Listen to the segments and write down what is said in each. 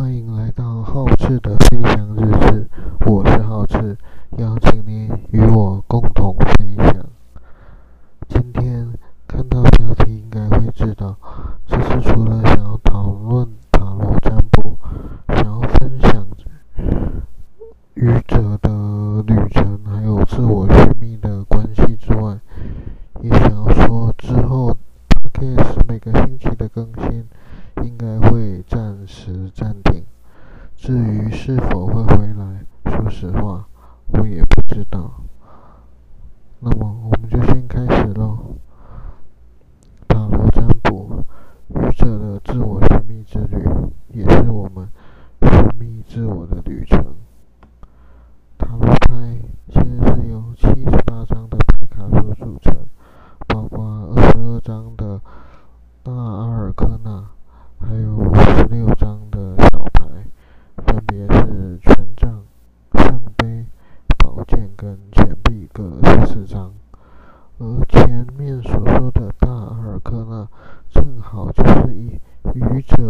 欢迎来到浩智的分享日志，我是浩智，邀请您与我共同分享。今天看到标题，应该会知道，这次除了想要讨论塔罗占卜，想要分享愚者的旅程，还有自我寻觅的关系之外，也想要。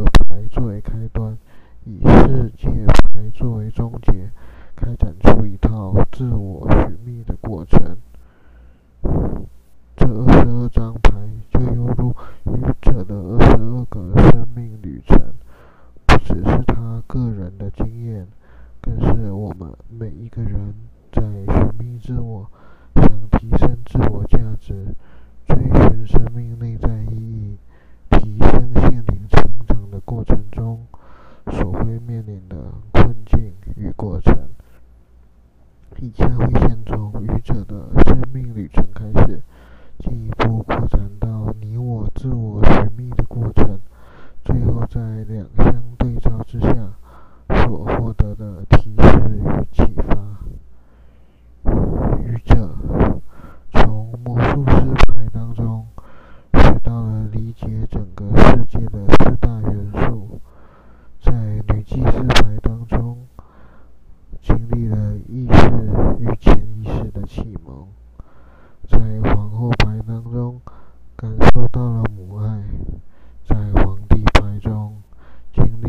牌作为开端，以世界牌作为终结，开展出一套自我寻觅的过程。这二十二张牌就犹如愚者的二十二个生命旅程，不只是他个人的经验，更是我们每一个人在寻觅自我、想提升自我价值。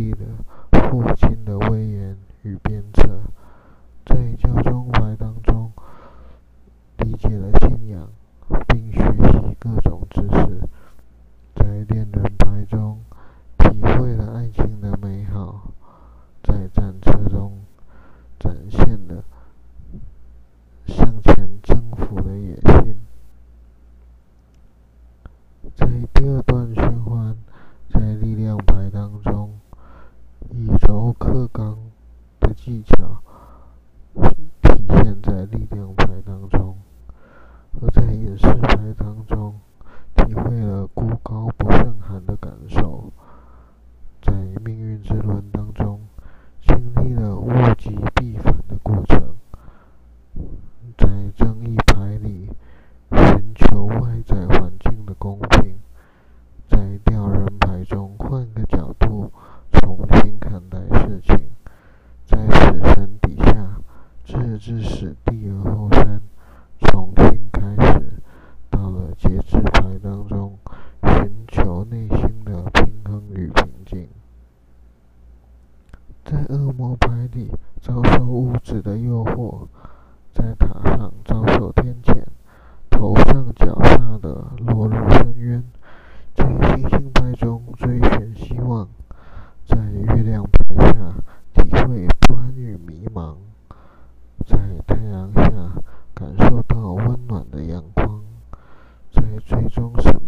be there. 在恶魔牌里遭受物质的诱惑在塔上遭受天谴头上脚下的落入深渊在星星牌中追寻希望在月亮牌下体会不安与迷茫在太阳下感受到温暖的阳光在最终时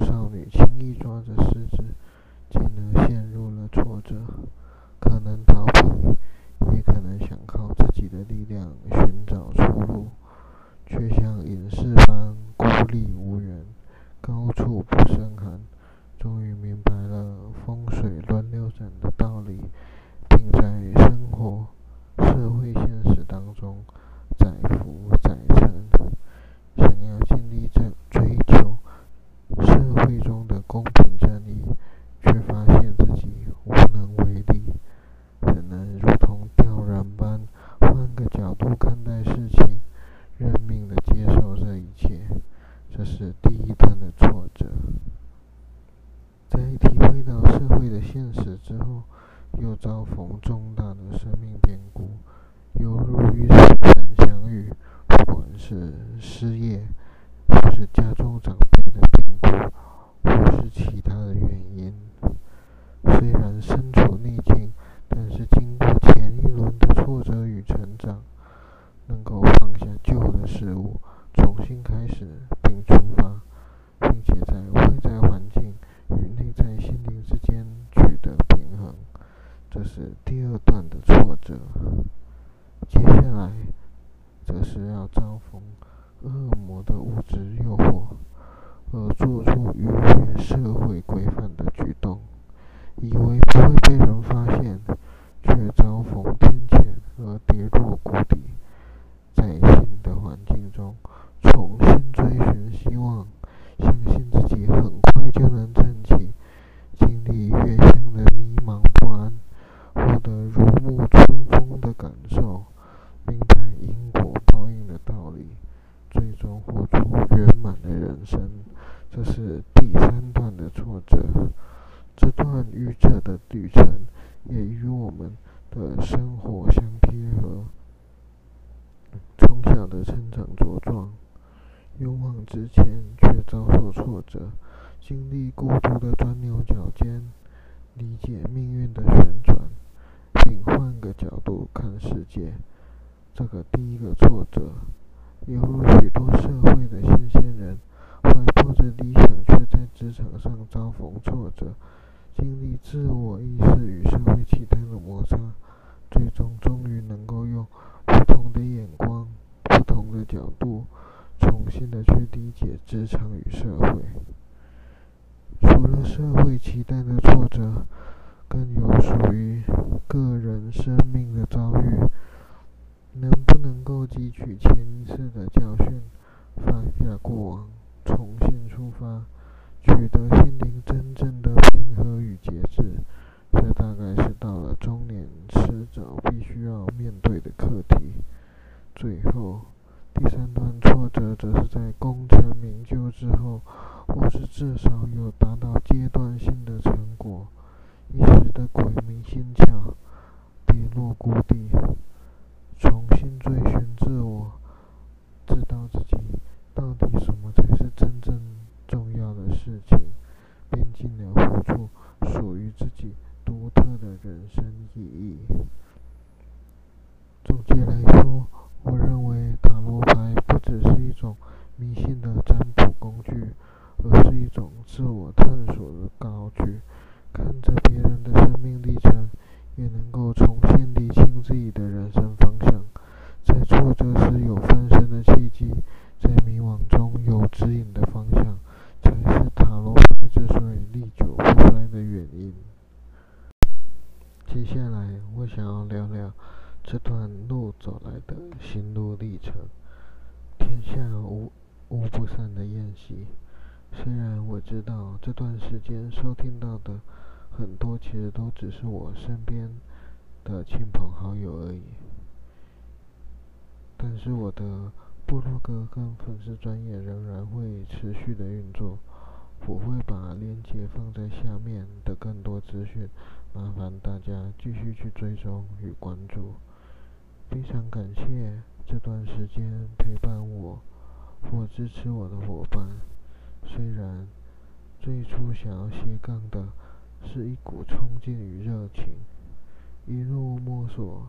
少女轻易抓着狮子，进而陷入了挫折，可能逃避，也可能想靠自己的力量寻找出路，却像隐士般孤立无援，高处不胜寒，终于明白了风水轮流转的道理。并在生活、社会现实当中载浮又遭逢重大的生命变故，犹如与死神相遇。不管是失业，或是家中长辈的病故，或是其他的原因，虽然身处逆境，但是经过前一轮的挫折与成长，能够放下旧的事物，重新开始中重新追寻希望，遭逢挫折，经历自我意识与社会期待的摩擦，最终终于能够用不同的眼光、不同的角度，重新的去理解职场与社会。除了社会期待的挫折。更有属于个人生命的遭遇，能不能够汲取前一次的教训，放下过往，重新出发，取得心灵真正的平和与节制，这大概是到了中年迟早必须要面对的课题。最后，第三段挫折则是在功成名就之后，或是至少有达到阶段性的成果。一时的鬼迷心窍，我探索的工具。看着别人的生命历程，也能够重新理清自己的人生方向。在挫折时有翻身的契机，在迷惘中有指引的方向，才是塔罗牌之所以历久不衰的原因。接下来，我想要聊聊这段路走来的心路历程。天下无无不散的宴席。虽然我知道这段时间收听到的很多，其实都只是我身边的亲朋好友而已。但是我的部落格跟粉丝专业仍然会持续的运作，我会把链接放在下面的更多资讯，麻烦大家继续去追踪与关注。非常感谢这段时间陪伴我或支持我的伙伴，虽然最初想要斜杠的是一股冲劲与热情，一路摸索，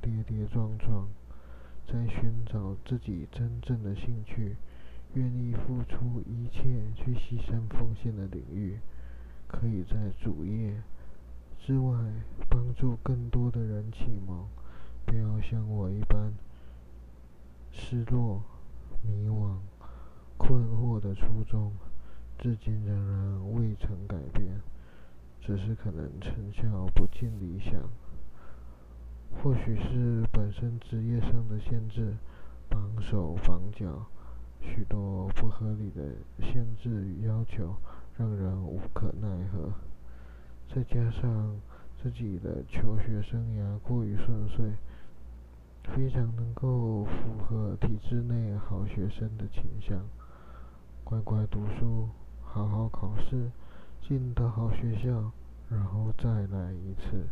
跌跌撞撞。在寻找自己真正的兴趣，愿意付出一切去牺牲奉献的领域，可以在主业之外帮助更多的人启蒙，不要像我一般失落、迷惘、困惑的初衷，至今仍然未曾改变，只是可能成效不尽理想。或许是本身职业上的限制，绑手绑脚，许多不合理的限制与要求，让人无可奈何。再加上自己的求学生涯过于顺遂，非常能够符合体制内好学生的倾向，乖乖读书，好好考试，进到好学校，然后再来一次。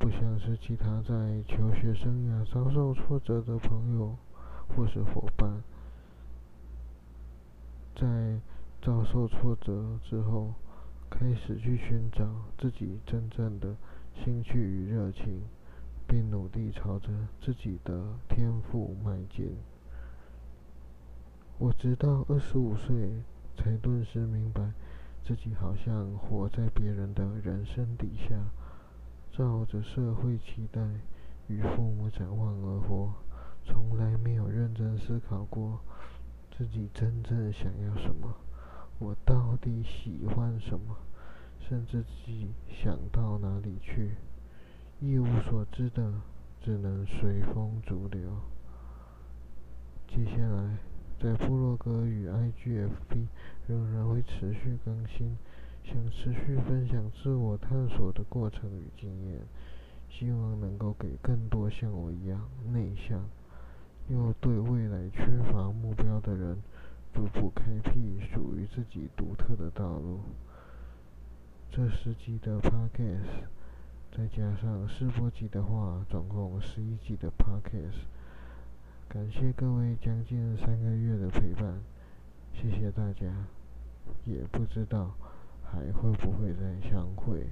不像是其他在求学生涯遭受挫折的朋友或是伙伴，在遭受挫折之后，开始去寻找自己真正的兴趣与热情，并努力朝着自己的天赋迈进。我直到二十五岁，才顿时明白，自己好像活在别人的人生底下。照着社会期待与父母展望而活，从来没有认真思考过自己真正想要什么，我到底喜欢什么，甚至自己想到哪里去，一无所知的，只能随风逐流。接下来，在部落格与 IGFB 仍然会持续更新。想持续分享自我探索的过程与经验，希望能够给更多像我一样内向又对未来缺乏目标的人，逐步开辟属于自己独特的道路。这十集的 podcast，再加上试播集的话，总共十一集的 podcast。感谢各位将近三个月的陪伴，谢谢大家，也不知道。还会不会再相会？